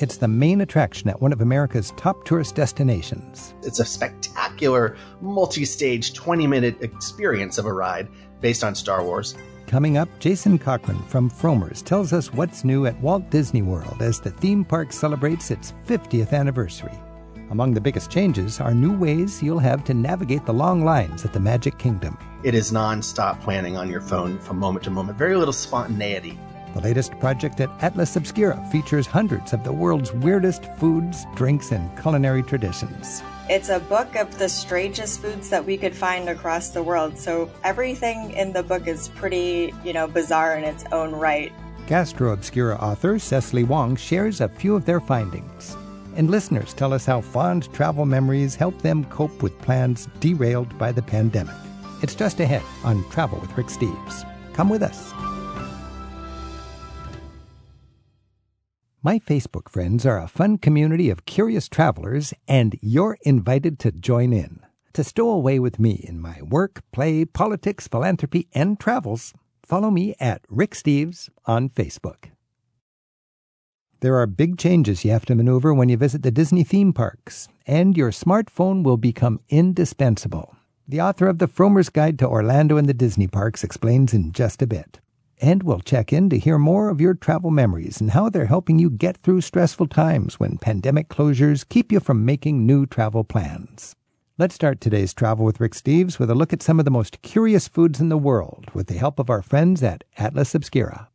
It's the main attraction at one of America's top tourist destinations. It's a spectacular, multi stage, 20 minute experience of a ride based on Star Wars. Coming up, Jason Cochran from Frommer's tells us what's new at Walt Disney World as the theme park celebrates its 50th anniversary. Among the biggest changes are new ways you'll have to navigate the long lines at the Magic Kingdom. It is non stop planning on your phone from moment to moment, very little spontaneity. The latest project at Atlas Obscura features hundreds of the world's weirdest foods, drinks, and culinary traditions. It's a book of the strangest foods that we could find across the world. So everything in the book is pretty, you know, bizarre in its own right. Gastro Obscura author Cecily Wong shares a few of their findings. And listeners tell us how fond travel memories help them cope with plans derailed by the pandemic. It's just ahead on Travel with Rick Steves. Come with us. My Facebook friends are a fun community of curious travelers, and you're invited to join in. To stow away with me in my work, play, politics, philanthropy, and travels, follow me at Rick Steves on Facebook. There are big changes you have to maneuver when you visit the Disney theme parks, and your smartphone will become indispensable. The author of The Frommer's Guide to Orlando and the Disney Parks explains in just a bit. And we'll check in to hear more of your travel memories and how they're helping you get through stressful times when pandemic closures keep you from making new travel plans. Let's start today's travel with Rick Steves with a look at some of the most curious foods in the world with the help of our friends at Atlas Obscura.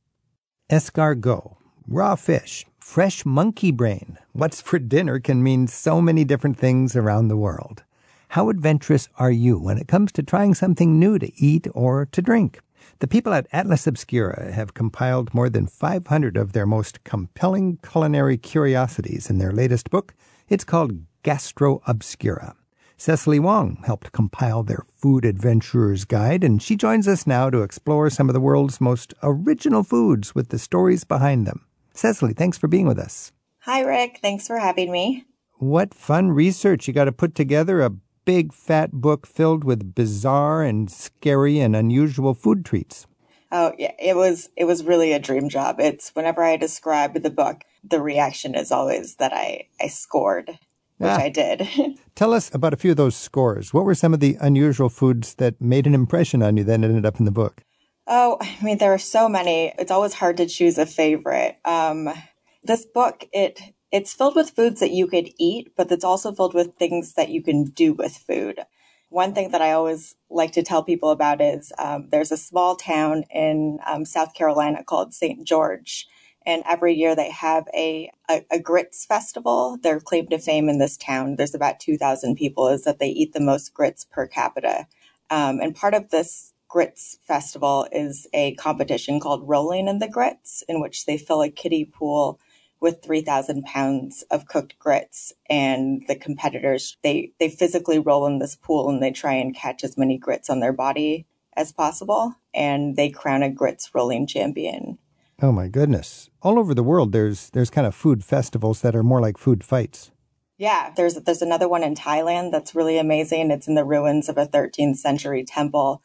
Escargot, raw fish, fresh monkey brain. What's for dinner can mean so many different things around the world. How adventurous are you when it comes to trying something new to eat or to drink? The people at Atlas Obscura have compiled more than 500 of their most compelling culinary curiosities in their latest book. It's called Gastro Obscura. Cecily Wong helped compile their Food Adventurer's Guide, and she joins us now to explore some of the world's most original foods with the stories behind them. Cecily, thanks for being with us. Hi, Rick. Thanks for having me. What fun research you got to put together a big fat book filled with bizarre and scary and unusual food treats. Oh yeah, it was it was really a dream job. It's whenever I describe the book, the reaction is always that I I scored, which ah. I did. Tell us about a few of those scores. What were some of the unusual foods that made an impression on you that ended up in the book? Oh, I mean, there are so many. It's always hard to choose a favorite. Um, this book, it it's filled with foods that you could eat, but it's also filled with things that you can do with food. One thing that I always like to tell people about is um, there's a small town in um, South Carolina called St. George. And every year they have a, a, a, grits festival. Their claim to fame in this town, there's about 2,000 people, is that they eat the most grits per capita. Um, and part of this grits festival is a competition called Rolling in the Grits, in which they fill a kiddie pool with 3,000 pounds of cooked grits. And the competitors, they, they physically roll in this pool and they try and catch as many grits on their body as possible. And they crown a grits rolling champion. Oh my goodness. All over the world, there's, there's kind of food festivals that are more like food fights. Yeah, there's, there's another one in Thailand that's really amazing. It's in the ruins of a 13th century temple.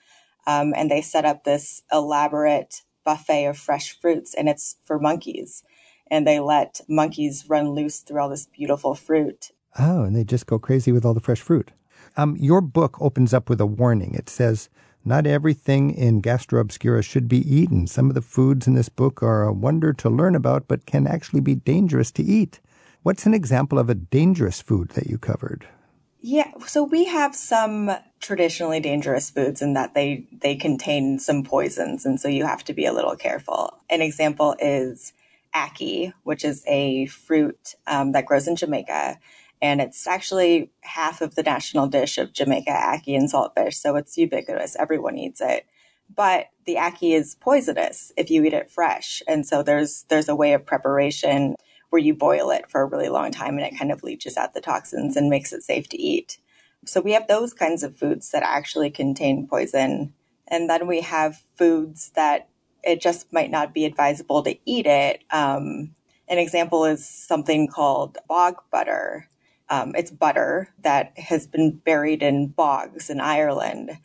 Um, and they set up this elaborate buffet of fresh fruits and it's for monkeys and they let monkeys run loose through all this beautiful fruit. Oh, and they just go crazy with all the fresh fruit. Um, your book opens up with a warning. It says, Not everything in Gastro Obscura should be eaten. Some of the foods in this book are a wonder to learn about, but can actually be dangerous to eat. What's an example of a dangerous food that you covered? Yeah, so we have some traditionally dangerous foods in that they they contain some poisons and so you have to be a little careful. An example is ackee, which is a fruit um, that grows in Jamaica. And it's actually half of the national dish of Jamaica, ackee and saltfish. So it's ubiquitous. Everyone eats it. But the ackee is poisonous if you eat it fresh. And so there's, there's a way of preparation where you boil it for a really long time and it kind of leaches out the toxins and makes it safe to eat. So we have those kinds of foods that actually contain poison. And then we have foods that it just might not be advisable to eat it. Um, an example is something called bog butter. Um, it's butter that has been buried in bogs in Ireland.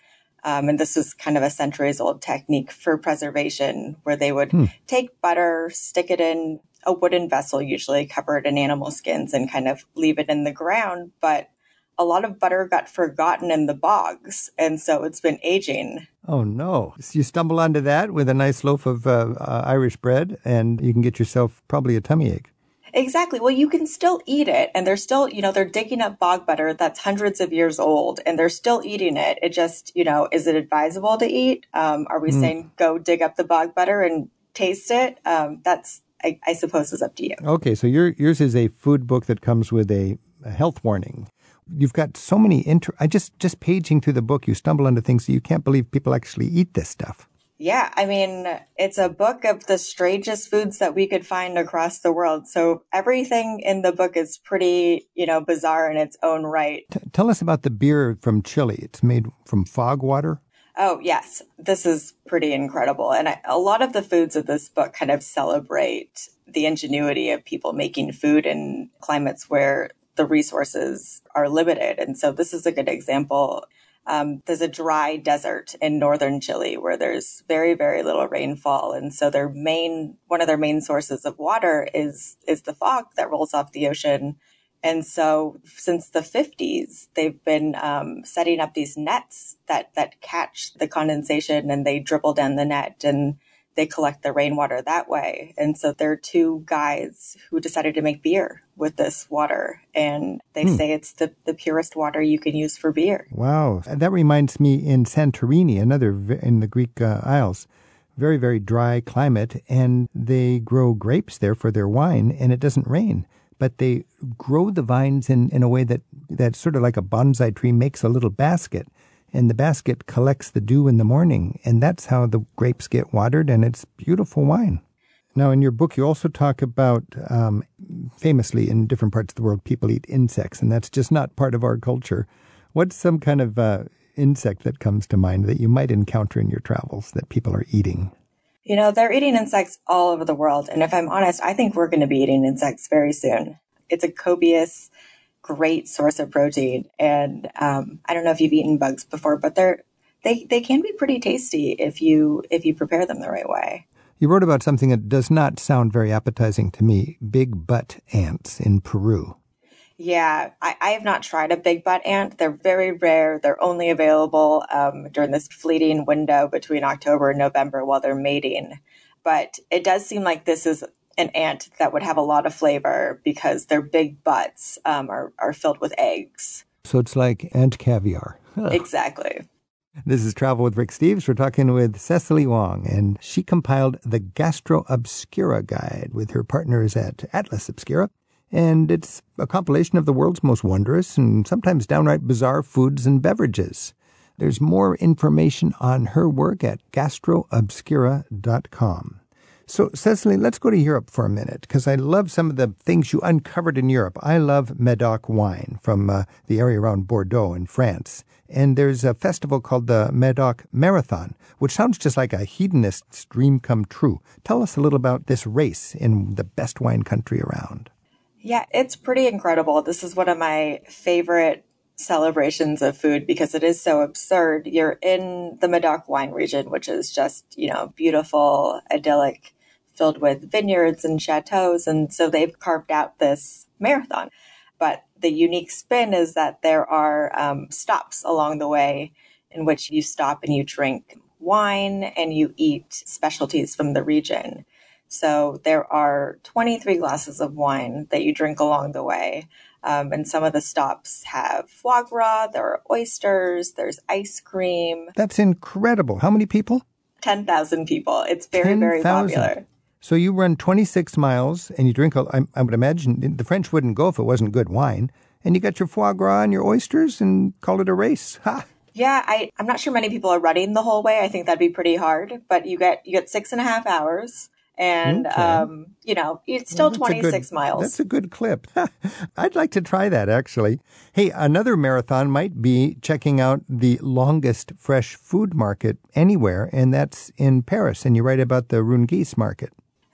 Um, and this is kind of a centuries old technique for preservation where they would hmm. take butter, stick it in a wooden vessel, usually covered in animal skins, and kind of leave it in the ground. But a lot of butter got forgotten in the bogs, and so it's been aging. Oh no! So you stumble onto that with a nice loaf of uh, uh, Irish bread, and you can get yourself probably a tummy ache. Exactly. Well, you can still eat it, and they're still, you know, they're digging up bog butter that's hundreds of years old, and they're still eating it. It just, you know, is it advisable to eat? Um, are we mm. saying go dig up the bog butter and taste it? Um, that's, I, I, suppose, is up to you. Okay, so your yours is a food book that comes with a, a health warning. You've got so many inter. I just just paging through the book, you stumble into things that you can't believe people actually eat this stuff. Yeah, I mean, it's a book of the strangest foods that we could find across the world. So everything in the book is pretty, you know, bizarre in its own right. T- tell us about the beer from Chile. It's made from fog water. Oh, yes. This is pretty incredible. And I, a lot of the foods of this book kind of celebrate the ingenuity of people making food in climates where the resources are limited. And so this is a good example. Um, there's a dry desert in northern Chile where there's very, very little rainfall. And so their main, one of their main sources of water is, is the fog that rolls off the ocean. And so since the 50s, they've been um, setting up these nets that, that catch the condensation and they dribble down the net and they collect the rainwater that way. And so there are two guys who decided to make beer with this water. And they hmm. say it's the, the purest water you can use for beer. Wow. That reminds me in Santorini, another in the Greek uh, Isles, very, very dry climate. And they grow grapes there for their wine, and it doesn't rain. But they grow the vines in, in a way that, that's sort of like a bonsai tree makes a little basket and the basket collects the dew in the morning, and that's how the grapes get watered, and it's beautiful wine. Now, in your book, you also talk about um, famously in different parts of the world, people eat insects, and that's just not part of our culture. What's some kind of uh, insect that comes to mind that you might encounter in your travels that people are eating? You know, they're eating insects all over the world. And if I'm honest, I think we're going to be eating insects very soon. It's a copious great source of protein. And um, I don't know if you've eaten bugs before, but they're they they can be pretty tasty if you if you prepare them the right way. You wrote about something that does not sound very appetizing to me: big butt ants in Peru. Yeah, I, I have not tried a big butt ant. They're very rare. They're only available um, during this fleeting window between October and November while they're mating. But it does seem like this is an ant that would have a lot of flavor because their big butts um, are, are filled with eggs. So it's like ant caviar. exactly. This is Travel with Rick Steves. We're talking with Cecily Wong, and she compiled the Gastro Obscura Guide with her partners at Atlas Obscura. And it's a compilation of the world's most wondrous and sometimes downright bizarre foods and beverages. There's more information on her work at gastroobscura.com. So, Cecily, let's go to Europe for a minute because I love some of the things you uncovered in Europe. I love Medoc wine from uh, the area around Bordeaux in France. And there's a festival called the Medoc Marathon, which sounds just like a hedonist's dream come true. Tell us a little about this race in the best wine country around. Yeah, it's pretty incredible. This is one of my favorite celebrations of food because it is so absurd. You're in the Medoc wine region, which is just, you know, beautiful, idyllic, filled with vineyards and chateaus. And so they've carved out this marathon. But the unique spin is that there are um, stops along the way in which you stop and you drink wine and you eat specialties from the region. So there are 23 glasses of wine that you drink along the way. Um, and some of the stops have foie gras, there are oysters, there's ice cream. That's incredible. How many people? 10,000 people. It's very, 10, very popular. So you run 26 miles and you drink, I, I would imagine the French wouldn't go if it wasn't good wine. And you got your foie gras and your oysters and call it a race. Ha! Yeah, I, I'm not sure many people are running the whole way. I think that'd be pretty hard, but you get, you get six and a half hours and okay. um, you know it's still well, 26 good, miles that's a good clip i'd like to try that actually hey another marathon might be checking out the longest fresh food market anywhere and that's in paris and you write about the Rungis market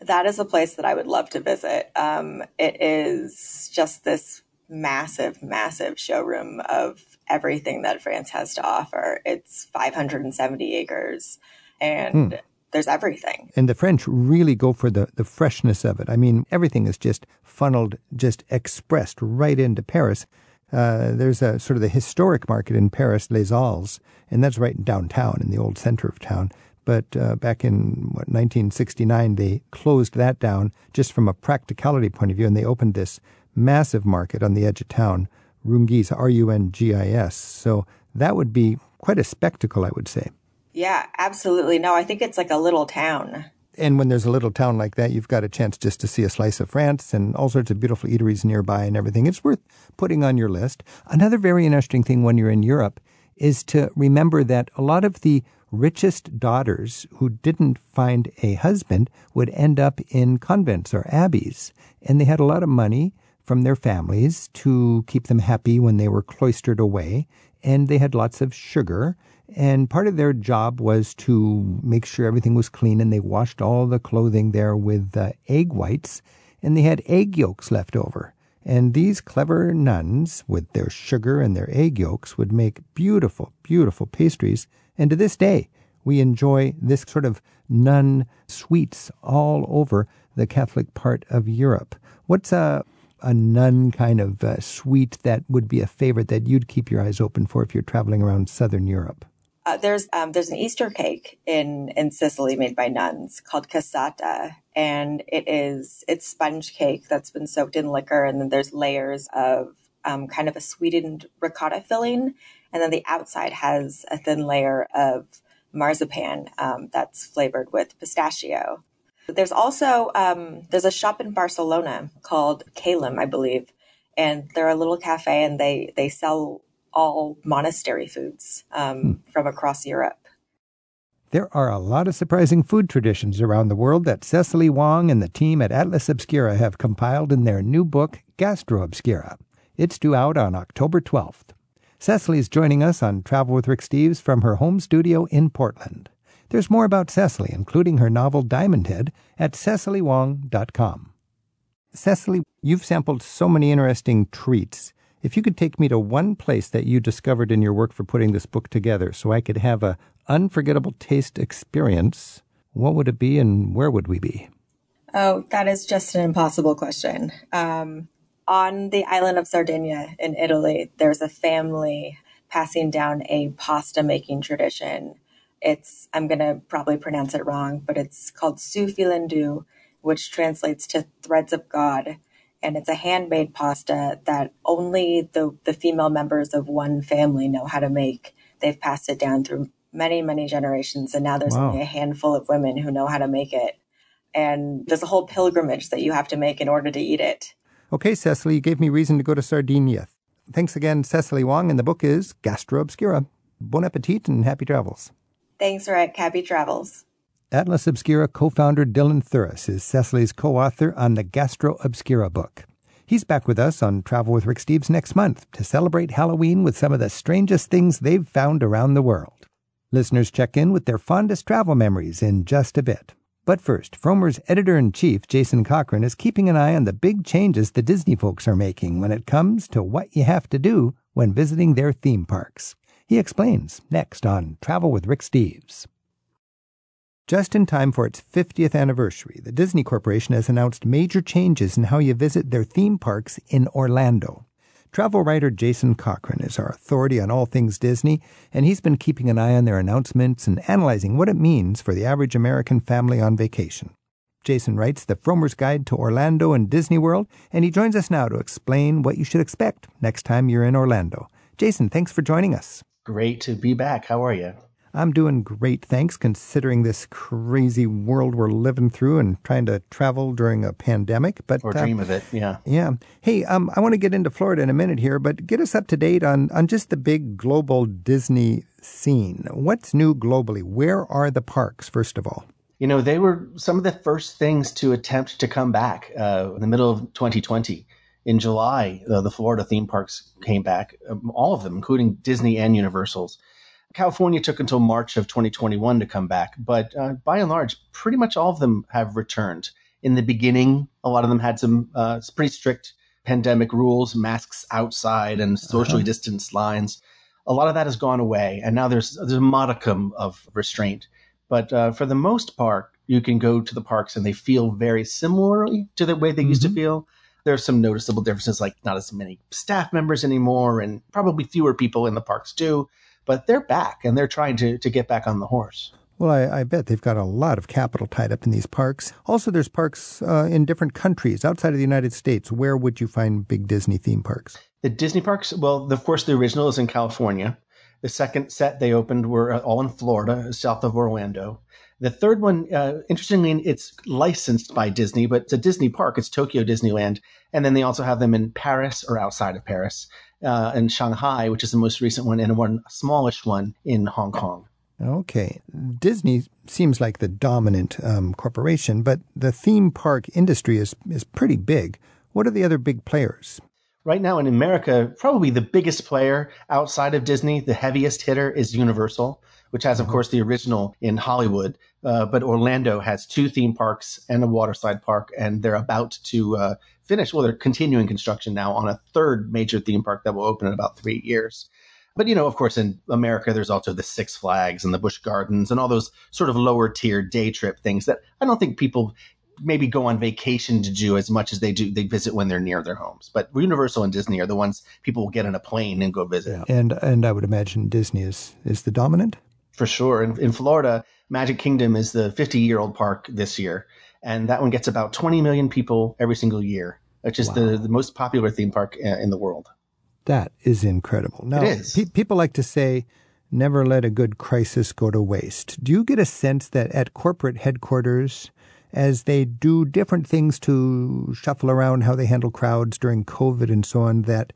that is a place that i would love to visit um, it is just this massive massive showroom of everything that france has to offer it's 570 acres and hmm there's everything. And the French really go for the, the freshness of it. I mean, everything is just funneled, just expressed right into Paris. Uh, there's a sort of the historic market in Paris, Les Halles, and that's right downtown in the old center of town. But uh, back in what, 1969, they closed that down just from a practicality point of view, and they opened this massive market on the edge of town, Rungis, R U N G I S. So that would be quite a spectacle, I would say. Yeah, absolutely. No, I think it's like a little town. And when there's a little town like that, you've got a chance just to see a slice of France and all sorts of beautiful eateries nearby and everything. It's worth putting on your list. Another very interesting thing when you're in Europe is to remember that a lot of the richest daughters who didn't find a husband would end up in convents or abbeys. And they had a lot of money from their families to keep them happy when they were cloistered away. And they had lots of sugar. And part of their job was to make sure everything was clean. And they washed all the clothing there with uh, egg whites. And they had egg yolks left over. And these clever nuns, with their sugar and their egg yolks, would make beautiful, beautiful pastries. And to this day, we enjoy this sort of nun sweets all over the Catholic part of Europe. What's a, a nun kind of uh, sweet that would be a favorite that you'd keep your eyes open for if you're traveling around Southern Europe? Uh, there's um, there's an Easter cake in in Sicily made by nuns called cassata, and it is it's sponge cake that's been soaked in liquor, and then there's layers of um, kind of a sweetened ricotta filling, and then the outside has a thin layer of marzipan um, that's flavored with pistachio. There's also um, there's a shop in Barcelona called Caelum, I believe, and they're a little cafe, and they they sell all monastery foods um, hmm. from across Europe. There are a lot of surprising food traditions around the world that Cecily Wong and the team at Atlas Obscura have compiled in their new book, Gastro Obscura. It's due out on October 12th. Cecily's joining us on Travel with Rick Steves from her home studio in Portland. There's more about Cecily, including her novel Diamond Head, at cecilywong.com. Cecily, you've sampled so many interesting treats. If you could take me to one place that you discovered in your work for putting this book together so I could have a unforgettable taste experience, what would it be and where would we be? Oh, that is just an impossible question. Um, on the island of Sardinia in Italy, there's a family passing down a pasta making tradition. It's, I'm going to probably pronounce it wrong, but it's called Su Filindeu, which translates to threads of God and it's a handmade pasta that only the, the female members of one family know how to make. They've passed it down through many, many generations, and now there's wow. only a handful of women who know how to make it. And there's a whole pilgrimage that you have to make in order to eat it. Okay, Cecily, you gave me reason to go to Sardinia. Thanks again, Cecily Wong, and the book is Gastro Obscura. Bon appetit and happy travels. Thanks, Rick. Happy travels. Atlas Obscura co founder Dylan Thuras is Cecily's co author on the Gastro Obscura book. He's back with us on Travel with Rick Steves next month to celebrate Halloween with some of the strangest things they've found around the world. Listeners check in with their fondest travel memories in just a bit. But first, Frommer's editor in chief, Jason Cochran, is keeping an eye on the big changes the Disney folks are making when it comes to what you have to do when visiting their theme parks. He explains next on Travel with Rick Steves. Just in time for its 50th anniversary, the Disney Corporation has announced major changes in how you visit their theme parks in Orlando. Travel writer Jason Cochran is our authority on all things Disney, and he's been keeping an eye on their announcements and analyzing what it means for the average American family on vacation. Jason writes the Frommer's Guide to Orlando and Disney World, and he joins us now to explain what you should expect next time you're in Orlando. Jason, thanks for joining us. Great to be back. How are you? I'm doing great, thanks, considering this crazy world we're living through and trying to travel during a pandemic. But or dream uh, of it, yeah, yeah. Hey, um, I want to get into Florida in a minute here, but get us up to date on on just the big global Disney scene. What's new globally? Where are the parks, first of all? You know, they were some of the first things to attempt to come back uh, in the middle of 2020 in July, uh, the Florida theme parks came back, um, all of them, including Disney and Universal's. California took until March of 2021 to come back, but uh, by and large, pretty much all of them have returned. In the beginning, a lot of them had some uh, pretty strict pandemic rules, masks outside, and socially uh-huh. distanced lines. A lot of that has gone away, and now there's there's a modicum of restraint. But uh, for the most part, you can go to the parks and they feel very similarly to the way they mm-hmm. used to mm-hmm. feel. There's some noticeable differences, like not as many staff members anymore, and probably fewer people in the parks too. But they're back and they're trying to, to get back on the horse. Well, I, I, bet they've got a lot of capital tied up in these parks. Also, there's parks uh, in different countries outside of the United States. Where would you find big Disney theme parks? The Disney parks, well, of course, the original is in California. The second set they opened were uh, all in Florida, south of Orlando. The third one, uh, interestingly, it's licensed by Disney, but it's a Disney park. It's Tokyo Disneyland. And then they also have them in Paris or outside of Paris, uh, in Shanghai, which is the most recent one, and one smallish one in Hong Kong. Okay. Disney seems like the dominant um, corporation, but the theme park industry is, is pretty big. What are the other big players? Right now in America, probably the biggest player outside of Disney, the heaviest hitter is Universal, which has, of uh-huh. course, the original in Hollywood. Uh, but Orlando has two theme parks and a waterside park, and they're about to uh, finish. Well, they're continuing construction now on a third major theme park that will open in about three years. But you know, of course, in America, there's also the Six Flags and the Busch Gardens and all those sort of lower tier day trip things that I don't think people maybe go on vacation to do as much as they do they visit when they're near their homes. But Universal and Disney are the ones people will get in a plane and go visit. Yeah. And and I would imagine Disney is is the dominant. For sure. In, in Florida, Magic Kingdom is the 50 year old park this year, and that one gets about 20 million people every single year, which is wow. the, the most popular theme park in the world. That is incredible. Now, pe- people like to say, never let a good crisis go to waste. Do you get a sense that at corporate headquarters, as they do different things to shuffle around how they handle crowds during COVID and so on, that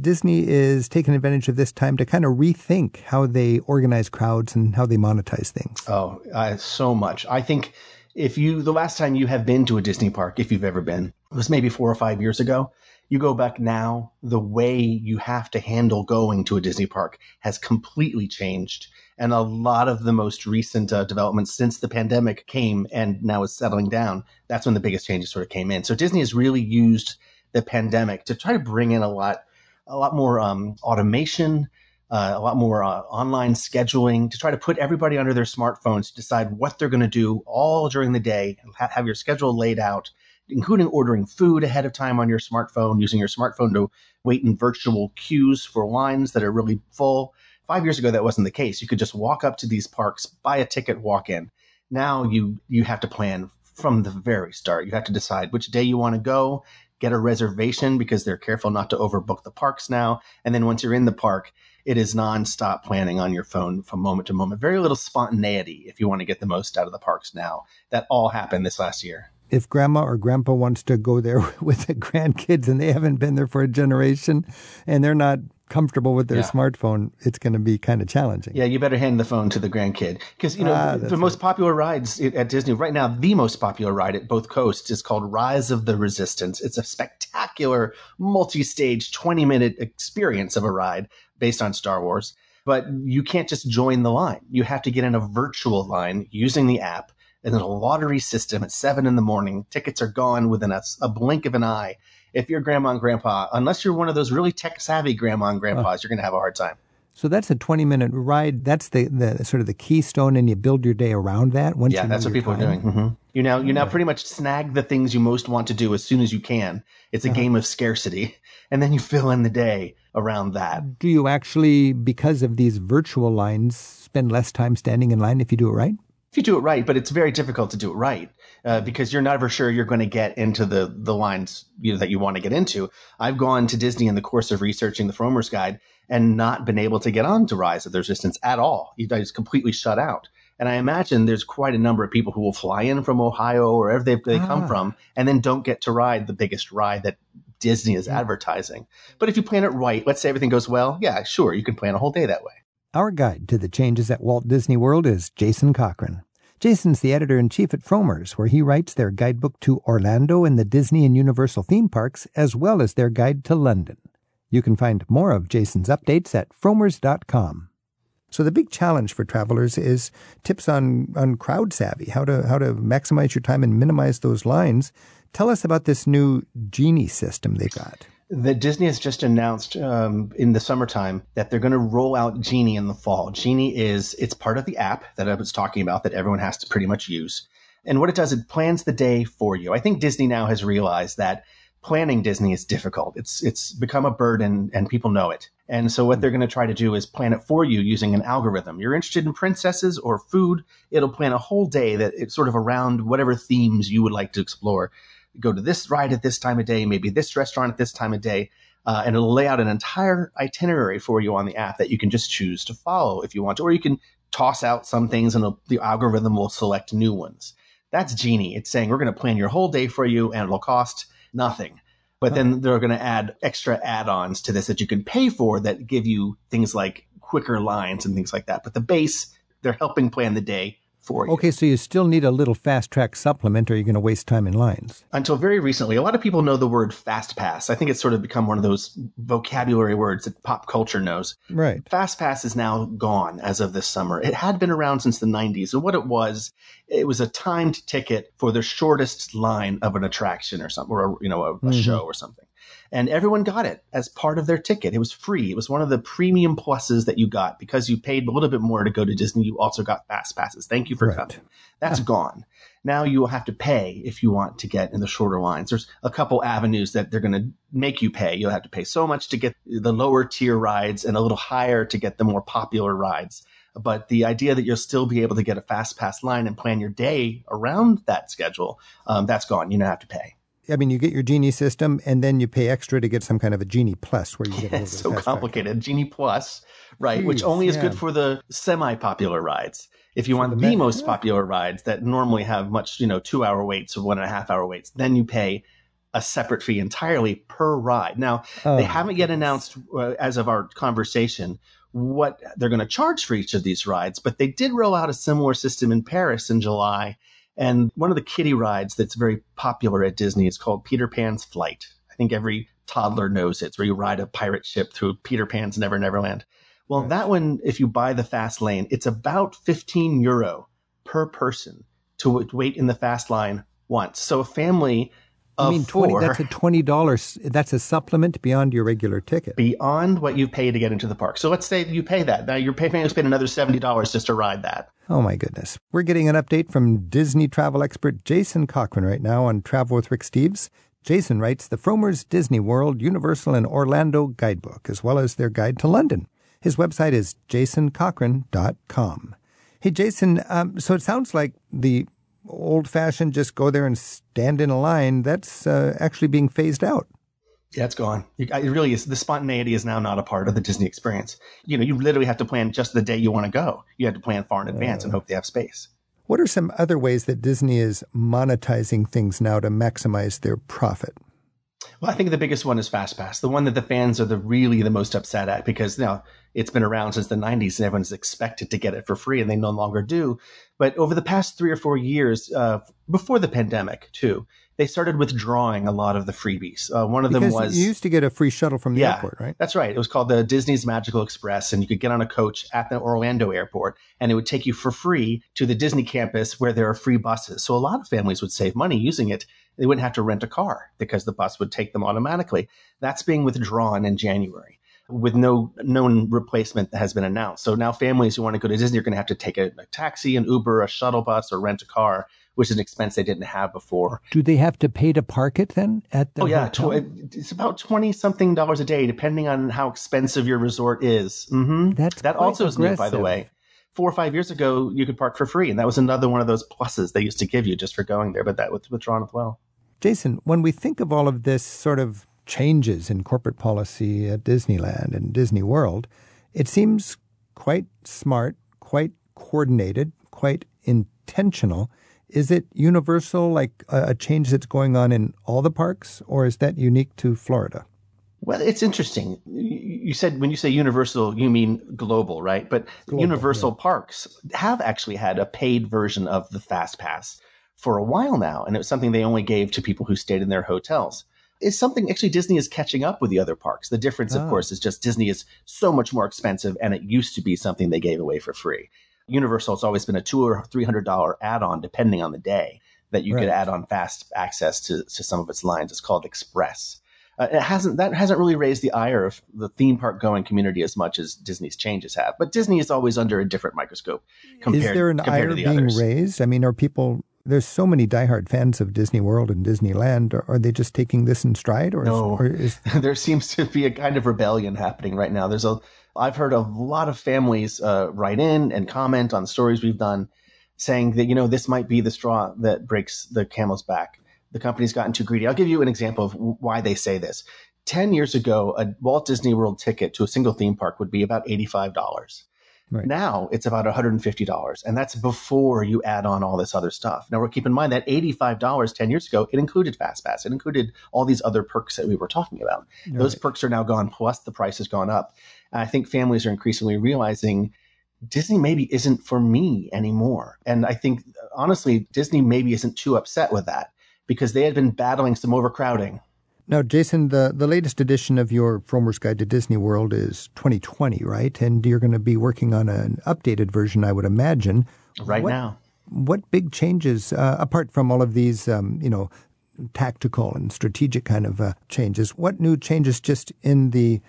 Disney is taking advantage of this time to kind of rethink how they organize crowds and how they monetize things? Oh, uh, so much. I think if you, the last time you have been to a Disney park, if you've ever been, was maybe four or five years ago. You go back now, the way you have to handle going to a Disney park has completely changed. And a lot of the most recent uh, developments since the pandemic came and now is settling down, that's when the biggest changes sort of came in. So Disney has really used the pandemic to try to bring in a lot, a lot more um, automation, uh, a lot more uh, online scheduling to try to put everybody under their smartphones to decide what they're going to do all during the day, have your schedule laid out including ordering food ahead of time on your smartphone, using your smartphone to wait in virtual queues for lines that are really full. Five years ago, that wasn't the case. You could just walk up to these parks, buy a ticket, walk in. Now you you have to plan from the very start. You have to decide which day you want to go, get a reservation because they're careful not to overbook the parks now. And then once you're in the park, it is nonstop planning on your phone from moment to moment. Very little spontaneity if you want to get the most out of the parks now. That all happened this last year if grandma or grandpa wants to go there with the grandkids and they haven't been there for a generation and they're not comfortable with their yeah. smartphone, it's going to be kind of challenging. Yeah, you better hand the phone to the grandkid because you know ah, the most right. popular rides at Disney right now. The most popular ride at both coasts is called Rise of the Resistance. It's a spectacular, multi-stage, twenty-minute experience of a ride based on Star Wars. But you can't just join the line. You have to get in a virtual line using the app and then a lottery system at seven in the morning. Tickets are gone within a, a blink of an eye. If you're grandma and grandpa, unless you're one of those really tech savvy grandma and grandpas, oh. you're going to have a hard time. So that's a 20 minute ride. That's the, the sort of the keystone, and you build your day around that. Once yeah, that's what people time. are doing. Mm-hmm. You now you now pretty much snag the things you most want to do as soon as you can. It's a uh-huh. game of scarcity, and then you fill in the day around that. Do you actually, because of these virtual lines, spend less time standing in line if you do it right? if you do it right, but it's very difficult to do it right uh, because you're never sure you're going to get into the the lines you know, that you want to get into. I've gone to Disney in the course of researching the Frommer's Guide and not been able to get on to Rise of the Resistance at all. You guys completely shut out. And I imagine there's quite a number of people who will fly in from Ohio or wherever they, they ah. come from and then don't get to ride the biggest ride that Disney is advertising. But if you plan it right, let's say everything goes well, yeah, sure, you can plan a whole day that way. Our guide to the changes at Walt Disney World is Jason Cochran. Jason's the editor in chief at Frommer's, where he writes their guidebook to Orlando and the Disney and Universal theme parks, as well as their guide to London. You can find more of Jason's updates at frommers.com. So the big challenge for travelers is tips on, on crowd savvy, how to how to maximize your time and minimize those lines. Tell us about this new Genie system they've got. The Disney has just announced um, in the summertime that they're going to roll out Genie in the fall. Genie is it's part of the app that I was talking about that everyone has to pretty much use. And what it does, it plans the day for you. I think Disney now has realized that planning Disney is difficult. It's it's become a burden and people know it. And so what they're going to try to do is plan it for you using an algorithm. You're interested in princesses or food, it'll plan a whole day that it's sort of around whatever themes you would like to explore. Go to this ride at this time of day, maybe this restaurant at this time of day. Uh, and it'll lay out an entire itinerary for you on the app that you can just choose to follow if you want to, or you can toss out some things and the algorithm will select new ones. That's Genie. It's saying we're going to plan your whole day for you and it'll cost nothing. But then they're going to add extra add-ons to this that you can pay for that give you things like quicker lines and things like that. But the base, they're helping plan the day for you. Okay, so you still need a little fast track supplement or you're going to waste time in lines. Until very recently, a lot of people know the word fast pass. I think it's sort of become one of those vocabulary words that pop culture knows. Right. Fast pass is now gone as of this summer. It had been around since the 90s. And what it was, it was a timed ticket for the shortest line of an attraction or something, or a, you know, a, a mm-hmm. show or something and everyone got it as part of their ticket. It was free. It was one of the premium pluses that you got because you paid a little bit more to go to Disney. You also got fast passes. Thank you for right. coming. That's yeah. gone. Now you will have to pay if you want to get in the shorter lines. There's a couple avenues that they're going to make you pay. You'll have to pay so much to get the lower tier rides and a little higher to get the more popular rides. But the idea that you'll still be able to get a fast pass line and plan your day around that schedule, um, that's gone. You don't have to pay. I mean, you get your Genie system, and then you pay extra to get some kind of a Genie Plus, where you get. it's so complicated. Genie Plus, right? Jeez, which only is yeah. good for the semi-popular rides. If you for want the, the most yeah. popular rides that normally have much, you know, two-hour waits or one and a half-hour waits, then you pay a separate fee entirely per ride. Now, oh, they haven't yet announced, uh, as of our conversation, what they're going to charge for each of these rides, but they did roll out a similar system in Paris in July and one of the kiddie rides that's very popular at Disney is called Peter Pan's Flight. I think every toddler knows it. It's where you ride a pirate ship through Peter Pan's Never Never Land. Well, that one, if you buy the fast lane, it's about 15 euro per person to wait in the fast line once. So a family I mean, 20, four, that's a twenty dollars. That's a supplement beyond your regular ticket. Beyond what you pay to get into the park. So let's say you pay that. Now you're paying to spend another seventy dollars just to ride that. Oh my goodness! We're getting an update from Disney travel expert Jason Cochran right now on Travel with Rick Steves. Jason writes the Frommer's Disney World, Universal, and Orlando guidebook, as well as their guide to London. His website is jasoncochran.com. Hey, Jason, um, so it sounds like the old fashioned, just go there and stand in a line, that's uh, actually being phased out. Yeah, it's gone. It really is. The spontaneity is now not a part of the Disney experience. You know, you literally have to plan just the day you want to go. You have to plan far in advance uh, and hope they have space. What are some other ways that Disney is monetizing things now to maximize their profit? Well, I think the biggest one is FastPass, the one that the fans are the really the most upset at because you now it's been around since the 90s and everyone's expected to get it for free and they no longer do. But over the past three or four years, uh, before the pandemic too, they started withdrawing a lot of the freebies. Uh, one of because them was you used to get a free shuttle from the yeah, airport, right? That's right. It was called the Disney's Magical Express, and you could get on a coach at the Orlando airport, and it would take you for free to the Disney campus where there are free buses. So a lot of families would save money using it. They wouldn't have to rent a car because the bus would take them automatically. That's being withdrawn in January with no known replacement that has been announced. So now families who want to go to Disney are going to have to take a, a taxi, an Uber, a shuttle bus, or rent a car, which is an expense they didn't have before. Do they have to pay to park it then at the? Oh yeah, tw- it's about twenty something dollars a day, depending on how expensive your resort is. Mm-hmm. That's that also is new, by the way. Four or five years ago, you could park for free, and that was another one of those pluses they used to give you just for going there. But that was withdrawn as well. Jason, when we think of all of this sort of changes in corporate policy at Disneyland and Disney World, it seems quite smart, quite coordinated, quite intentional. Is it universal, like a, change that's going on in all the parks, or is that unique to Florida? Well, it's interesting. You said when you say universal, you mean global, right? But global, universal yeah. parks have actually had a paid version of the Fast Pass for a while now, and it was something they only gave to people who stayed in their hotels is something actually Disney is catching up with the other parks. The difference, oh. of course, is just Disney is so much more expensive, and it used to be something they gave away for free. Universal has always been a two or three hundred dollar add on, depending on the day, that you right. could add on fast access to, to some of its lines. It's called Express. Uh, it hasn't that hasn't really raised the ire of the theme park going community as much as Disney's changes have. But Disney is always under a different microscope. Compared, is there an ire to being others. raised? I mean, are people? There's so many diehard fans of Disney World and Disneyland. Are, are they just taking this in stride, or, No. is, or is there seems to be a kind of rebellion happening right now. There's a I've heard a lot of families uh, write in and comment on stories we've done, saying that you know this might be the straw that breaks the camel's back. The company's gotten too greedy. I'll give you an example of why they say this. Ten years ago, a Walt Disney World ticket to a single theme park would be about eighty-five dollars. Right. Now it's about $150, and that's before you add on all this other stuff. Now we're keep in mind that $85 10 years ago, it included FastPass. It included all these other perks that we were talking about. Those perks are now gone, plus the price has gone up. And I think families are increasingly realizing Disney maybe isn't for me anymore. And I think, honestly, Disney maybe isn't too upset with that because they had been battling some overcrowding. Now, Jason, the, the latest edition of your Frommer's Guide to Disney World is 2020, right? And you're going to be working on an updated version, I would imagine. Right What- now. What big changes, uh, apart from all of these, um, you know, tactical and strategic kind of uh, changes, what new changes just in the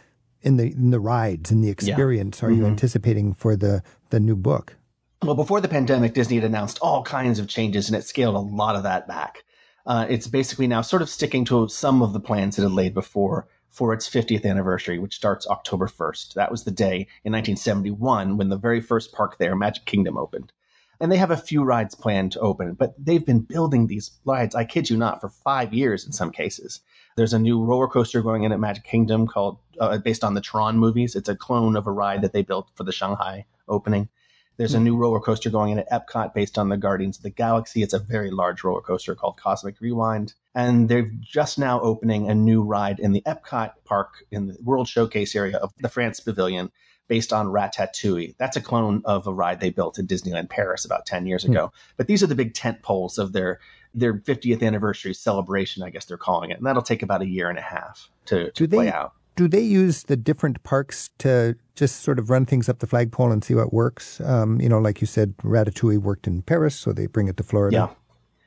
in the in the rides and the experience are you anticipating for the the new book? Well, before the pandemic, Disney had announced all kinds of changes and it scaled a lot of that back. Uh, it's basically now sort of sticking to some of the plans it had laid before for its 50th anniversary, which starts October 1st. That was the day in 1971 when the very first park there, Magic Kingdom, opened. And they have a few rides planned to open, but they've been building these rides, I kid you not, for five years in some cases. There's a new roller coaster going in at Magic Kingdom called, uh, based on the Tron movies. It's a clone of a ride that they built for the Shanghai opening. There's a hmm. new roller coaster going in at Epcot based on the Guardians of the Galaxy. It's a very large roller coaster called Cosmic Rewind. And they're just now opening a new ride in the Epcot park in the World Showcase area of the France Pavilion based on Ratatouille. That's a clone of a ride they built in Disneyland Paris about 10 years hmm. ago. But these are the big tent poles of their their 50th anniversary celebration, I guess they're calling it. And that'll take about a year and a half to, to Do they- play out. Do they use the different parks to just sort of run things up the flagpole and see what works? Um, you know, like you said, Ratatouille worked in Paris, so they bring it to Florida. Yeah.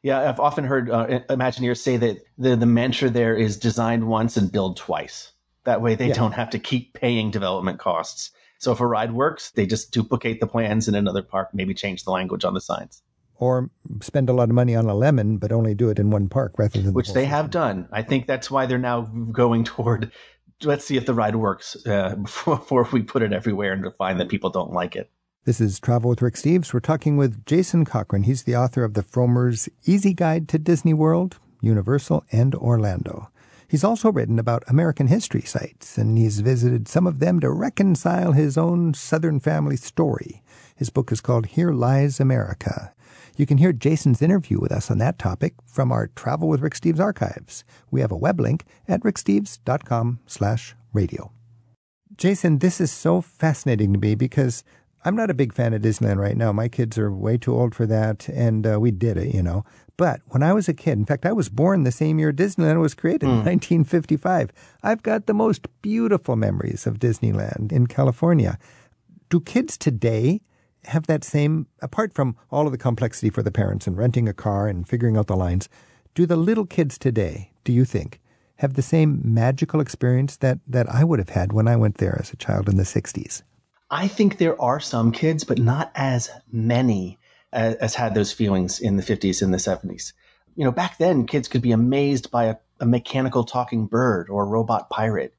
Yeah, I've often heard uh, Imagineers say that the, the mantra there is design once and build twice. That way they Yeah. don't have to keep paying development costs. So if a ride works, they just duplicate the plans in another park, maybe change the language on the signs, Or spend a lot of money on a lemon, but only do it in one park rather than which whole they have done. I think that's why they're now going toward let's see if the ride works uh, before, before we put it everywhere and find that people don't like it. This is Travel with Rick Steves. We're talking with Jason Cochran. He's the author of the Frommer's Easy Guide to Disney World, Universal, and Orlando. He's also written about American history sites, and he's visited some of them to reconcile his own Southern family story. His book is called Here Lies America. You can hear Jason's interview with us on that topic from our Travel with Rick Steves archives. We have a web link at ricksteves.com slash radio. Jason, this is so fascinating to me because I'm not a big fan of Disneyland right now. My kids are way too old for that, and uh, we did it, you know. But when I was a kid, in fact, I was born the same year Disneyland was created, 1955. I've got the most beautiful memories of Disneyland in California. Do kids today have that same, apart from all of the complexity for the parents and renting a car and figuring out the lines, do the little kids today, do you think, have the same magical experience that, that I would have had when I went there as a child in the 60s? I think there are some kids, but not as many as, as had those feelings in the 50s and the 70s. You know, back then, kids could be amazed by a, a mechanical talking bird or a robot pirate.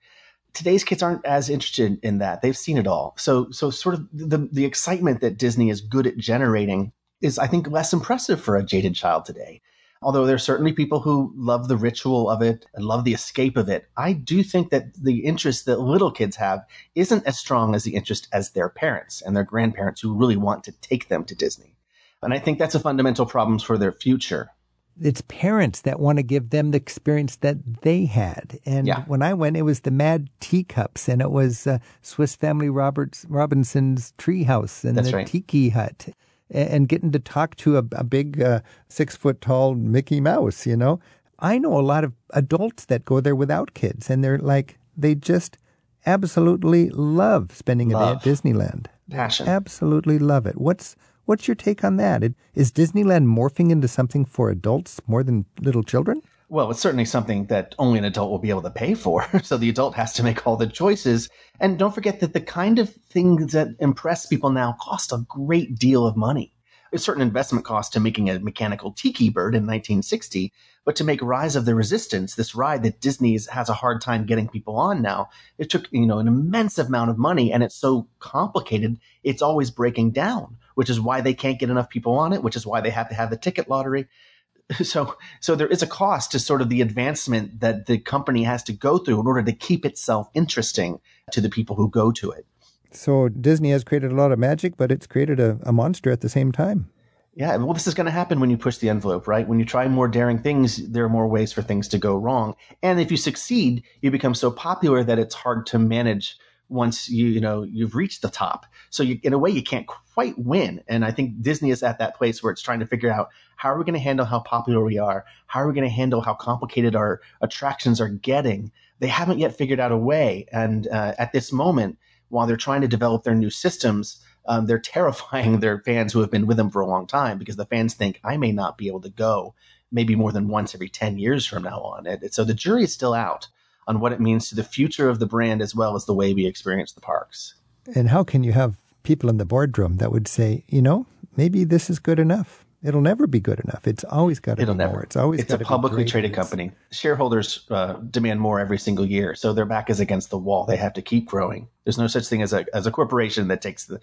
Today's kids aren't as interested in that. They've seen it all. So, so sort of the, the excitement that Disney is good at generating is, I think, less impressive for a jaded child today. Although there are certainly people who love the ritual of it and love the escape of it, I do think that the interest that little kids have isn't as strong as the interest as their parents and their grandparents who really want to take them to Disney. And I think that's a fundamental problem for their future. It's parents that want to give them the experience that they had. And Yeah. when I went, it was the Mad Teacups, and it was uh, Swiss Family Roberts Robinson's Treehouse and That's the right. Tiki Hut, a- and getting to talk to a, a big uh, six foot tall Mickey Mouse. You know, I know a lot of adults that go there without kids, and they're like they just absolutely love spending a day at Disneyland. Passion. Absolutely love it. What's what's your take on that? Is Disneyland morphing into something for adults more than little children? Well, it's certainly something that only an adult will be able to pay for. so the adult has to make all the choices. And don't forget that the kind of things that impress people now cost a great deal of money. There's certain investment cost to making a mechanical tiki bird in 1960, but to make Rise of the Resistance, this ride that Disney has a hard time getting people on now, it took, you know, an immense amount of money and it's so complicated, it's always breaking down, which is why they can't get enough people on it, which is why they have to have the ticket lottery. so so there is a cost to sort of the advancement that the company has to go through in order to keep itself interesting to the people who go to it. So Disney has created a lot of magic, but it's created a, a monster at the same time. Yeah, well, this is going to happen when you push the envelope, right? When you try more daring things, there are more ways for things to go wrong. And if you succeed, you become so popular that it's hard to manage once you you know you've reached the top. So you, in a way, you can't quite win. And I think Disney is at that place where it's trying to figure out how are we going to handle how popular we are, how are we going to handle how complicated our attractions are getting. They haven't yet figured out a way. And uh, at this moment, while they're trying to develop their new systems, um, they're terrifying their fans who have been with them for a long time because the fans think I may not be able to go maybe more than once every 10 years from now on. And so the jury is still out on what it means to the future of the brand as well as the way we experience the parks. And how can you have people in the boardroom that would say, you know, maybe this is good enough? It'll never be good enough. It's always got to It'll be never. more. It's always it's a publicly traded company. Shareholders uh, demand more every single year, so their back is against the wall. They have to keep growing. There's no such thing as a as a corporation that takes the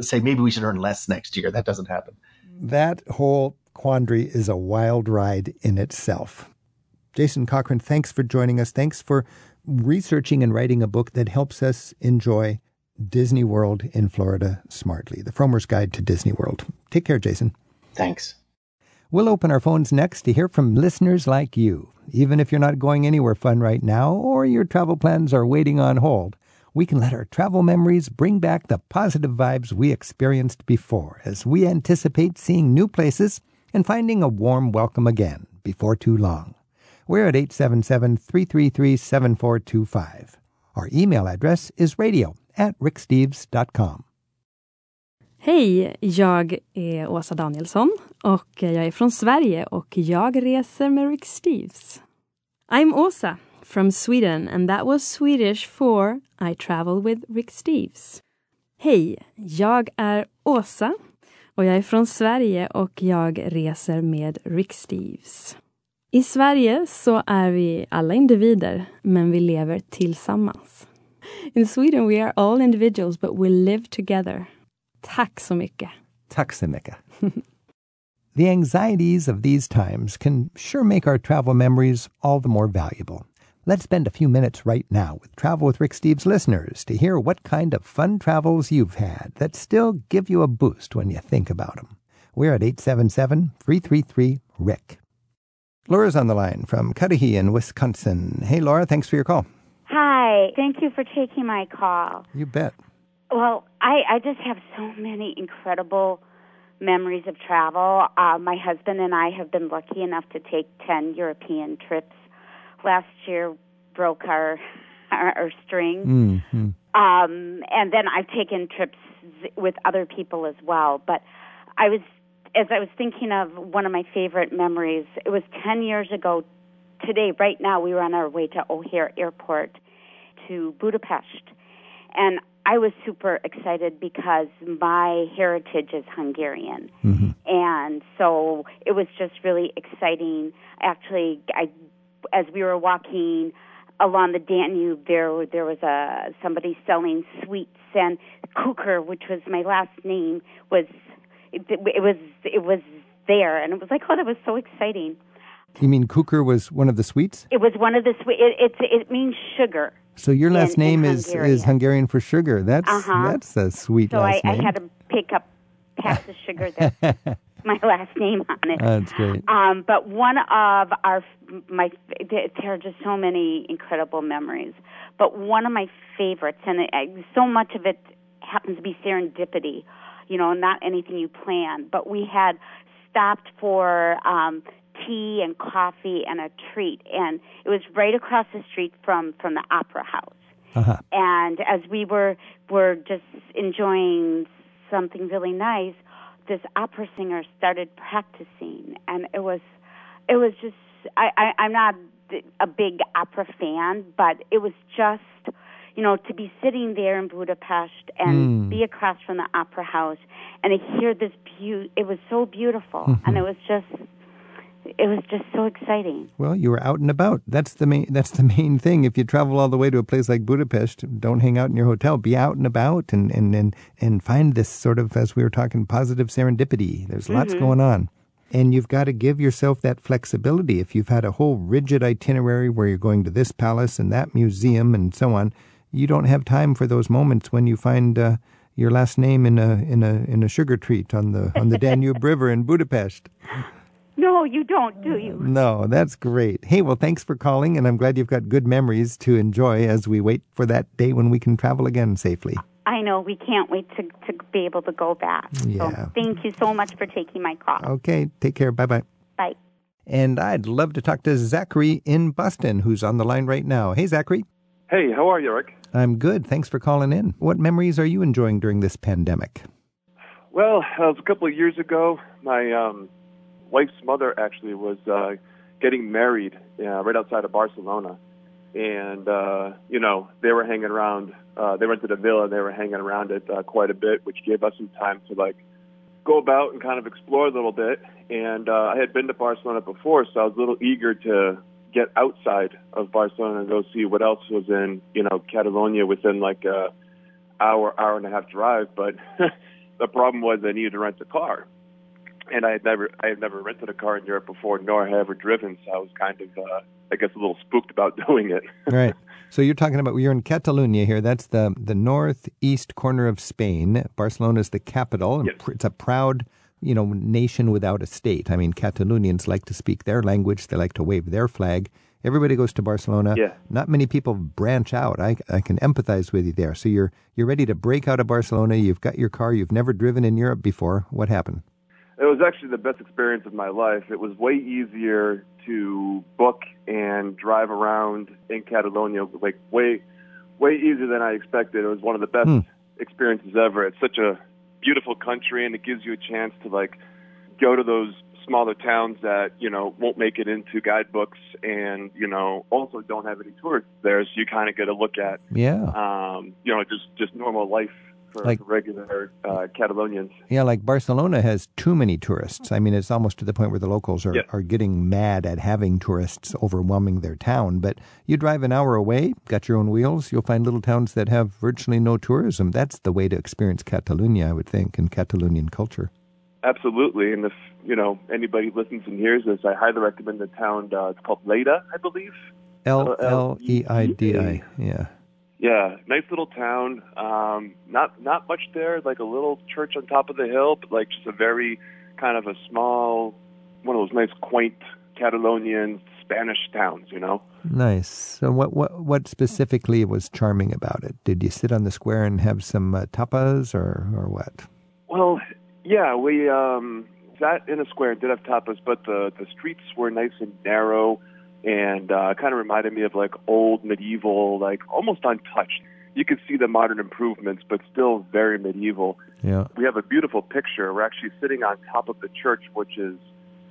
say maybe we should earn less next year. That doesn't happen. That whole quandary is a wild ride in itself. Jason Cochran, thanks for joining us. Thanks for researching and writing a book that helps us enjoy Disney World in Florida smartly. The Frommer's Guide to Disney World. Take care, Jason. Thanks. We'll open our phones next to hear from listeners like you. Even if you're not going anywhere fun right now or your travel plans are waiting on hold, we can let our travel memories bring back the positive vibes we experienced before as we anticipate seeing new places and finding a warm welcome again before too long. We're at 877 333 7425. Our email address is radio at ricksteves.com. Hej, jag är Åsa Danielsson och jag är från Sverige och jag reser med Rick Steves. I'm Åsa from Sweden and that was Swedish for I travel with Rick Steves. Hej, jag är Åsa och jag är från Sverige och jag reser med Rick Steves. I Sverige så är vi alla individer, men vi lever tillsammans. In Sweden we are all individuals but we live together. Tack så mycket. Tack så mycket. the anxieties of these times can sure make our travel memories all the more valuable. Let's spend a few minutes right now with Travel with Rick Steves listeners to hear what kind of fun travels you've had that still give you a boost when you think about them. We're at 877 333 Rick. Laura's on the line from Cudahy in Wisconsin. Hey, Laura, thanks for your call. Hi, thank you for taking my call. You bet. Well, I, I just have so many incredible memories of travel. Uh, my husband and I have been lucky enough to take 10 European trips. Last year broke our, our, our string. Mm-hmm. Um, and then I've taken trips with other people as well. But I was as I was thinking of one of my favorite memories, it was 10 years ago today, right now, we were on our way to O'Hare Airport to Budapest. And I was super excited because my heritage is Hungarian. Mm-hmm. And so it was just really exciting. Actually, I, as we were walking along the Danube, there there was a somebody selling sweets, and Kuker, which was my last name, was it, it was it was there, and it was like, oh, that was so exciting. You mean Kuker was one of the sweets? It was one of the sweet. It, it, it means sugar. So your last in, name in is Hungarian. is Hungarian for sugar. That's uh-huh. that's a sweet so last I, name. I had to pick up past the sugar that my last name on it. That's great. Um, but one of our my there are just so many incredible memories. But one of my favorites, and it, so much of it happens to be serendipity you know, not anything you plan. But we had stopped for um, tea and coffee and a treat, and it was right across the street from from the Opera House. Uh-huh. And as we were were just enjoying something really nice, this opera singer started practicing, and it was it was just I, I I'm not a big opera fan, but it was just you know, to be sitting there in Budapest and mm. be across from the opera house and to hear this beauty, it was so beautiful, mm-hmm. and it was just it was just so exciting. Well, you were out and about. That's the main. That's the main thing. If you travel all the way to a place like Budapest, don't hang out in your hotel. Be out and about, and and and, and find this sort of, as we were talking, positive serendipity. There's lots mm-hmm. going on. And you've got to give yourself that flexibility. If you've had a whole rigid itinerary where you're going to this palace and that museum and so on, you don't have time for those moments when you find uh, your last name in a in a in a sugar treat on the on the Danube River in Budapest. No, you don't, do you? No, that's great. Hey, well, thanks for calling, and I'm glad you've got good memories to enjoy as we wait for that day when we can travel again safely. I know. We can't wait to, to be able to go back. Yeah. So thank you so much for taking my call. Okay. Take care. Bye bye. Bye. And I'd love to talk to Zachary in Boston, who's on the line right now. Hey, Zachary. Hey, how are you, Rick? I'm good. Thanks for calling in. What memories are you enjoying during this pandemic? Well, it was a couple of years ago. My um, wife's mother actually was uh, getting married uh, right outside of Barcelona, and uh, you know they were hanging around. Uh, they rented a villa. They were hanging around it uh, quite a bit, which gave us some time to like go about and kind of explore a little bit. And uh, I had been to Barcelona before, so I was a little eager to get outside of Barcelona and go see what else was in, you know, Catalonia within like a hour, hour and a half drive. But the problem was I needed to rent a car, and I had never, I had never rented a car in Europe before, nor had I ever driven. So I was kind of, uh, I guess, a little spooked about doing it. right. So you're talking about you're in Catalonia here. That's the the northeast corner of Spain. Barcelona is the capital. Yes. It's a proud you know, nation without a state. I mean, Catalonians like to speak their language, they like to wave their flag. Everybody goes to Barcelona. Yeah. Not many people branch out. I, I can empathize with you there. So you're you're ready to break out of Barcelona. You've got your car. You've never driven in Europe before. What happened? It was actually the best experience of my life. It was way easier to book and drive around in Catalonia, like way, way easier than I expected. It was one of the best hmm. experiences ever. It's such a beautiful country, and it gives you a chance to like go to those smaller towns that you know won't make it into guidebooks, and you know also don't have any tourists there. So you kind of get a look at yeah, um, you know just just normal life for like, regular uh, Catalonians. Yeah, like Barcelona has too many tourists. I mean, it's almost to the point where the locals are, are getting mad at having tourists overwhelming their town. But you drive an hour away, got your own wheels, you'll find little towns that have virtually no tourism. That's the way to experience Catalonia, I would think, and Catalonian culture. Absolutely, and if you know anybody listens and hears this, I highly recommend the town. Uh, it's called Lleida, I believe. L L E I D I. Yeah. Yeah, nice little town. Um, not not much there, like a little church on top of the hill, but like just a very kind of a small, one of those nice, quaint Catalonian Spanish towns, you know. Nice. So, what what what specifically was charming about it? Did you sit on the square and have some uh, tapas, or or what? Well, yeah, we um, sat in a square and did have tapas, but the the streets were nice and narrow and uh, kind of reminded me of like old medieval, like almost untouched. You could see the modern improvements, but still very medieval. Yeah. We have a beautiful picture. We're actually sitting on top of the church, which is,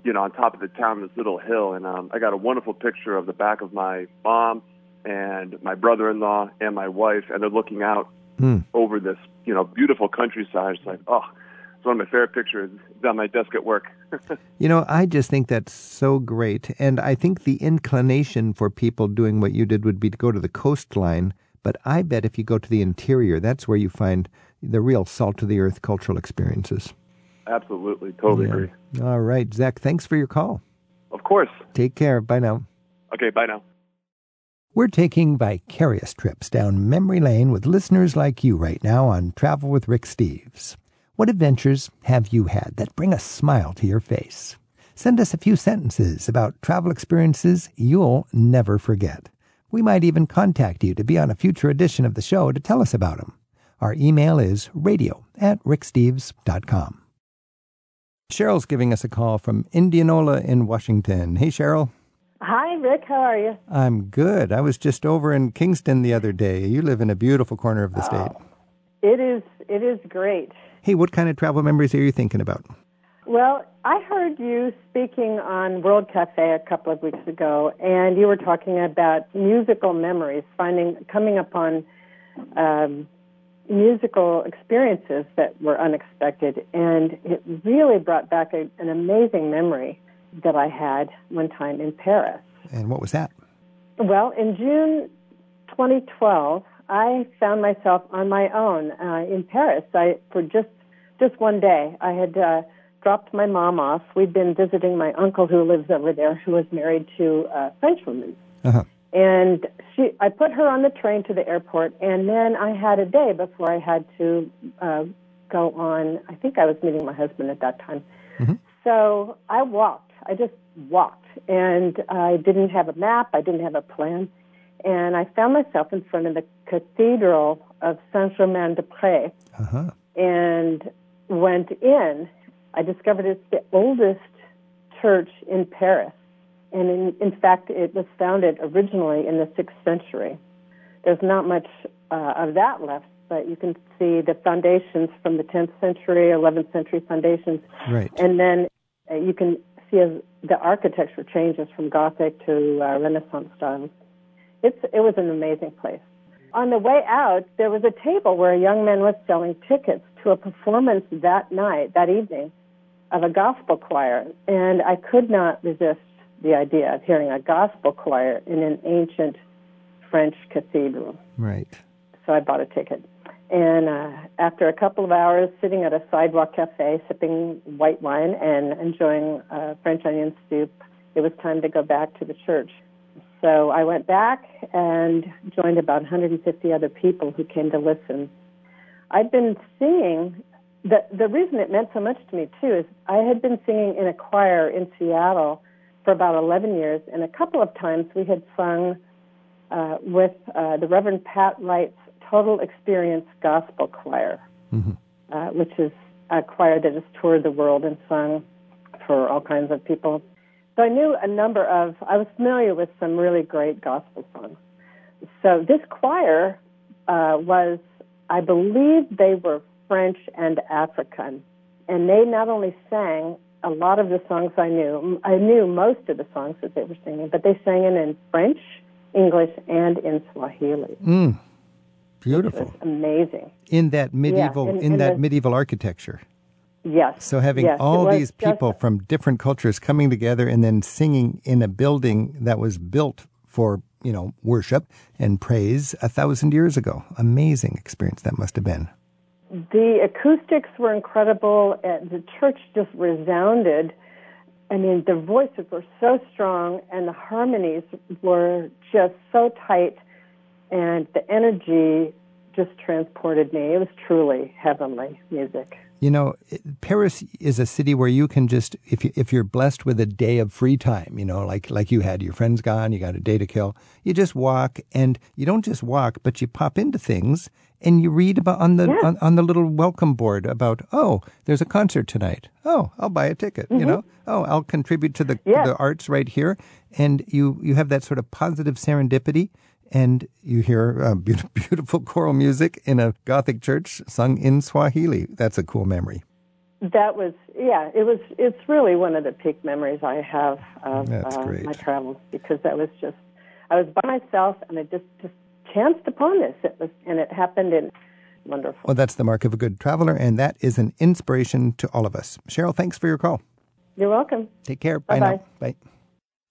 you know, on top of the town, this little hill. And um, I got a wonderful picture of the back of my mom and my brother-in-law and my wife, and they're looking out mm. over this, you know, beautiful countryside. It's like, oh, it's one of my favorite pictures. It's on my desk at work. You know, I just think that's so great. And I think the inclination for people doing what you did would be to go to the coastline. But I bet if you go to the interior, that's where you find the real salt of the earth cultural experiences. Absolutely. Totally yeah. agree. All right. Zach, thanks for your call. Of course. Take care. Bye now. Okay. Bye now. We're taking vicarious trips down memory lane with listeners like you right now on Travel with Rick Steves. What adventures have you had that bring a smile to your face? Send us a few sentences about travel experiences you'll never forget. We might even contact you to be on a future edition of the show to tell us about them. Our email is radio at ricksteves.com. Cheryl's giving us a call from Indianola in Washington. Hey, Cheryl. Hi, Rick. How are you? I'm good. I was just over in Kingston the other day. You live in a beautiful corner of the oh, state. It is. It is great. Hey, what kind of travel memories are you thinking about? Well, I heard you speaking on World Cafe a couple of weeks ago, and you were talking about musical memories, finding coming upon um, musical experiences that were unexpected, and it really brought back a, an amazing memory that I had one time in Paris. And what was that? Well, in June 2012, I found myself on my own uh, in Paris. I for just just one day. I had uh, dropped my mom off. We'd been visiting my uncle who lives over there, who was married to a Frenchwoman. Uh-huh. And she, I put her on the train to the airport, and then I had a day before I had to uh, go on. I think I was meeting my husband at that time. Mhm. So I walked. I just walked, and I didn't have a map. I didn't have a plan, and I found myself in front of the Cathedral of Saint Germain des Prés, Uh-huh. and went in. I discovered it's the oldest church in Paris. And in, in fact, it was founded originally in the 6th century. There's not much uh, of that left, but you can see the foundations from the 10th century, 11th century foundations. Right. And then uh, you can see as the architecture changes from Gothic to uh, Renaissance styles. It's, it was an amazing place. On the way out, there was a table where a young man was selling tickets to a performance that night, that evening, of a gospel choir. And I could not resist the idea of hearing a gospel choir in an ancient French cathedral. Right. So I bought a ticket. And uh, after a couple of hours sitting at a sidewalk cafe, sipping white wine and enjoying uh, French onion soup, it was time to go back to the church. So I went back and joined about 150 other people who came to listen. I'd been singing. The, the reason it meant so much to me, too, is I had been singing in a choir in Seattle for about 11 years, and a couple of times we had sung uh, with uh, the Reverend Pat Wright's Total Experience Gospel Choir, Mhm. uh, which is a choir that has toured the world and sung for all kinds of people. So I knew a number of, I was familiar with some really great gospel songs. So this choir uh, was, I believe they were French and African. And they not only sang a lot of the songs I knew, I knew most of the songs that they were singing, but they sang it in French, English, and in Swahili. Mm. Beautiful. amazing. In that medieval and- in and that the- medieval architecture. Yes. So having yes, all these just- people from different cultures coming together and then singing in a building that was built for, you know, worship and praise a thousand years ago. Amazing experience that must have been. The acoustics were incredible. And the church just resounded. I mean, the voices were so strong, and the harmonies were just so tight, and the energy just transported me. It was truly heavenly music. You know, Paris is a city where you can just if you, if you're blessed with a day of free time, you know, like like you had, your friends gone, you got a day to kill. You just walk, and you don't just walk, but you pop into things and you read about on the Yeah. on, on the little welcome board about oh, there's a concert tonight. Oh, I'll buy a ticket. You mm-hmm. know, oh, I'll contribute to the Yeah. the arts right here, and you you have that sort of positive serendipity. And you hear uh, beautiful, beautiful choral music in a Gothic church sung in Swahili. That's a cool memory. That was, yeah, it was. It's really one of the peak memories I have of That's uh, great. my travels because that was just, I was by myself and I just just chanced upon this. It was, and it happened in wonderful. Well, that's the mark of a good traveler, and that is an inspiration to all of us. Cheryl, thanks for your call. You're welcome. Take care. Bye Bye-bye. now. Bye.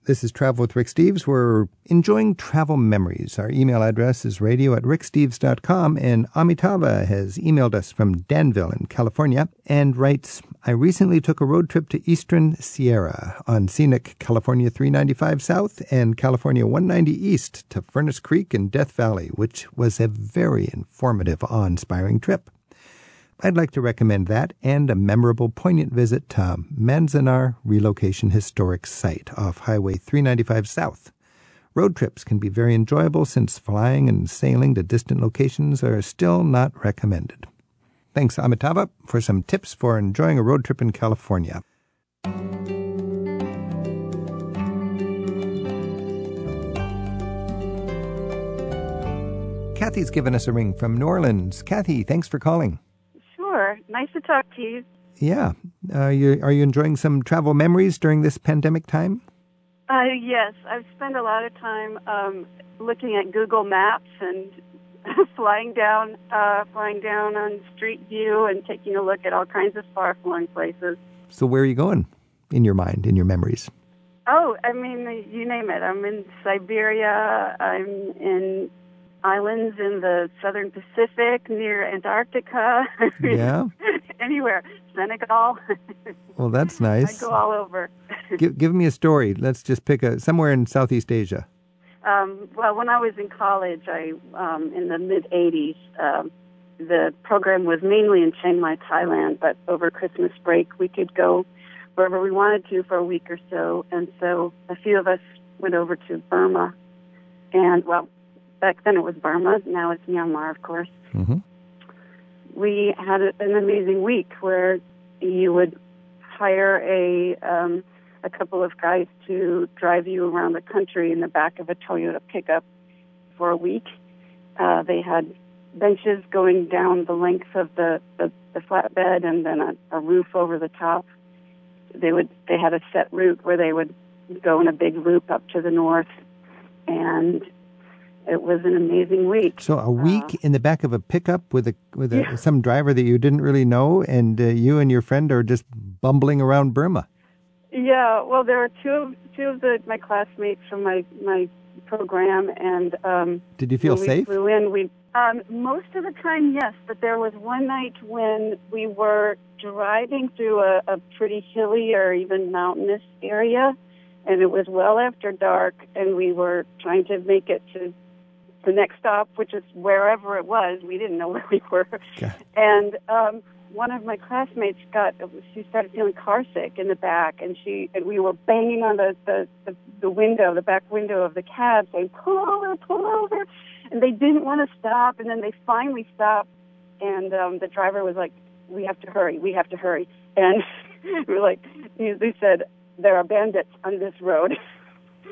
This is Travel with Rick Steves. We're enjoying travel memories. Our email address is radio at ricksteves.com, and Amitava has emailed us from Danville in California and writes, I recently took a road trip to Eastern Sierra on scenic California 395 South and California 190 East to Furnace Creek and Death Valley, which was a very informative, awe-inspiring trip. I'd like to recommend that and a memorable, poignant visit to Manzanar Relocation Historic Site off Highway 395 South. Road trips can be very enjoyable since flying and sailing to distant locations are still not recommended. Thanks, Amitava, for some tips for enjoying a road trip in California. Kathy's given us a ring from New Orleans. Kathy, thanks for calling. Nice to talk to you. Yeah. Uh, you, are you enjoying some travel memories during this pandemic time? Uh, yes, I've spent a lot of time um, looking at Google Maps and flying down, uh, flying down on Street View and taking a look at all kinds of far-flung places. So, where are you going in your mind, in your memories? Oh, I mean, you name it. I'm in Siberia. I'm in islands in the southern Pacific near Antarctica. Yeah. Anywhere. Senegal. Well, that's nice. I go all over. give, give me a story. Let's just pick a somewhere in Southeast Asia. Um, well, when I was in college, I um, in the mid '80s, um, the program was mainly in Chiang Mai, Thailand. But over Christmas break, we could go wherever we wanted to for a week or so. And so a few of us went over to Burma, and well, back then it was Burma. Now it's Myanmar, of course. Mm-hmm. We had an amazing week where you would hire a um, a couple of guys to drive you around the country in the back of a Toyota pickup for a week. Uh, they had benches going down the length of the, the, the flatbed and then a, a roof over the top. They would they had a set route where they would go in a big loop up to the north, and it was an amazing week. So a week Uh, in the back of a pickup with a with a, Yeah. some driver that you didn't really know, and uh, you and your friend are just bumbling around Burma. Yeah, well, there are two of two of the my classmates from my my program, and um, Did you feel safe? We flew in. We um, most of the time, yes, but there was one night when we were driving through a, a pretty hilly or even mountainous area, and it was well after dark, and we were trying to make it to the next stop, which is wherever it was. We didn't know where we were, Okay. and um, one of my classmates got she started feeling carsick in the back, and she and we were banging on the the the, the window, the back window of the cab, saying pull over, pull over, and they didn't want to stop, and then they finally stopped, and um, the driver was like, we have to hurry, we have to hurry, and we were like, they said there are bandits on this road.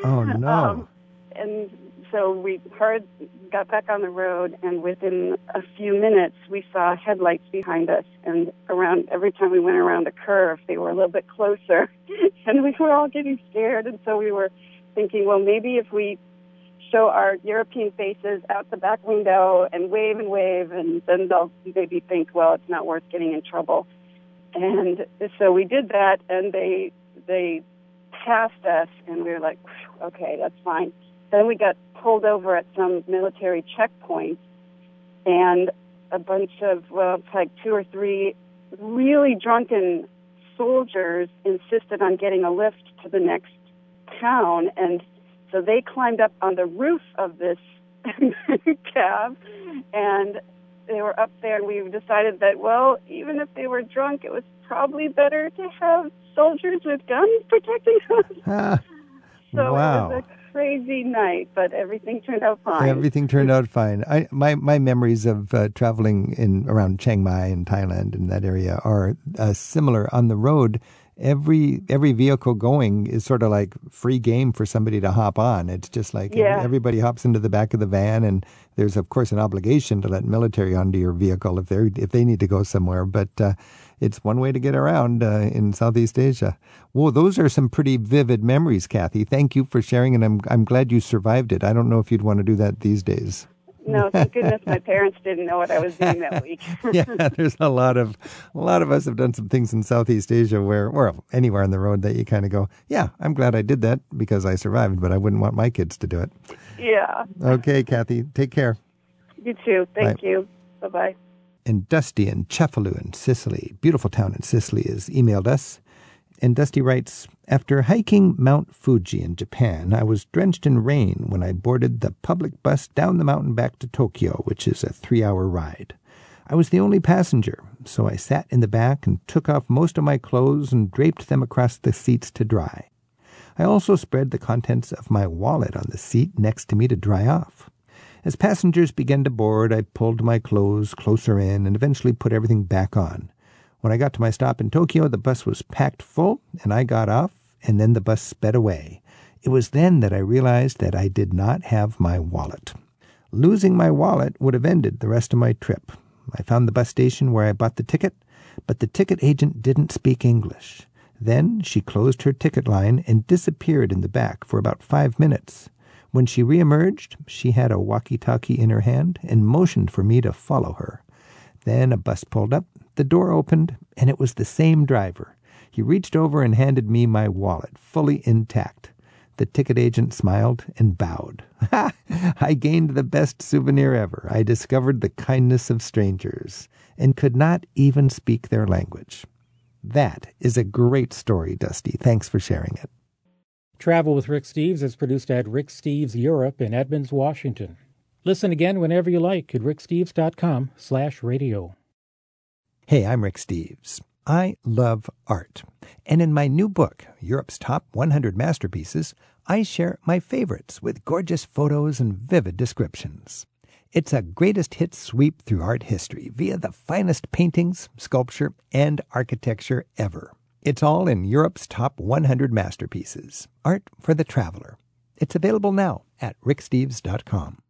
Oh no! Um, and so we heard, got back on the road, and within a few minutes, we saw headlights behind us. And around every time we went around a curve, they were a little bit closer, and we were all getting scared. And so we were thinking, well, maybe if we show our European faces out the back window and wave and wave, and then they'll maybe think, well, it's not worth getting in trouble. And so we did that, and they they passed us, and we were like, okay, that's fine. Then we got pulled over at some military checkpoint, and a bunch of, well, like two or three really drunken soldiers insisted on getting a lift to the next town, and so they climbed up on the roof of this cab, and they were up there, and we decided that, well, even if they were drunk, it was probably better to have soldiers with guns protecting us. So wow. it was crazy night, but everything turned out fine. Everything turned out fine. I, my my memories of uh, traveling in around Chiang Mai and Thailand and that area are uh, similar. On the road, every every vehicle going is sort of like free game for somebody to hop on. It's just like Yeah. everybody hops into the back of the van, and there's of course an obligation to let military onto your vehicle if they if they need to go somewhere. But uh, it's one way to get around uh, in Southeast Asia. Whoa, those are some pretty vivid memories, Kathy. Thank you for sharing, and I'm I'm glad you survived it. I don't know if you'd want to do that these days. No, thank goodness my parents didn't know what I was doing that week. yeah, there's a lot of a lot of us have done some things in Southeast Asia where, or anywhere on the road that you kind of go, yeah, I'm glad I did that because I survived, but I wouldn't want my kids to do it. yeah. Okay, Kathy, take care. You too. Thank Bye. you. Bye bye. And Dusty in Cefalu in Sicily, beautiful town in Sicily, has emailed us. And Dusty writes After hiking Mount Fuji in Japan, I was drenched in rain when I boarded the public bus down the mountain back to Tokyo, which is a three hour ride. I was the only passenger, so I sat in the back and took off most of my clothes and draped them across the seats to dry. I also spread the contents of my wallet on the seat next to me to dry off. As passengers began to board, I pulled my clothes closer in and eventually put everything back on. When I got to my stop in Tokyo, the bus was packed full, and I got off, and then the bus sped away. It was then that I realized that I did not have my wallet. Losing my wallet would have ended the rest of my trip. I found the bus station where I bought the ticket, but the ticket agent didn't speak English. Then she closed her ticket line and disappeared in the back for about five minutes. When she reemerged, she had a walkie talkie in her hand and motioned for me to follow her. Then a bus pulled up, the door opened, and it was the same driver. He reached over and handed me my wallet, fully intact. The ticket agent smiled and bowed. Ha! I gained the best souvenir ever. I discovered the kindness of strangers and could not even speak their language. That is a great story, Dusty. Thanks for sharing it. Travel with Rick Steves is produced at Rick Steves Europe in Edmonds, Washington. Listen again whenever you like at ricksteves.com slash radio. Hey, I'm Rick Steves. I love art. And in my new book, Europe's Top 100 Masterpieces, I share my favorites with gorgeous photos and vivid descriptions. It's a greatest hits sweep through art history via the finest paintings, sculpture, and architecture ever. It's all in Europe's top 100 masterpieces, art for the traveler. It's available now at ricksteves.com.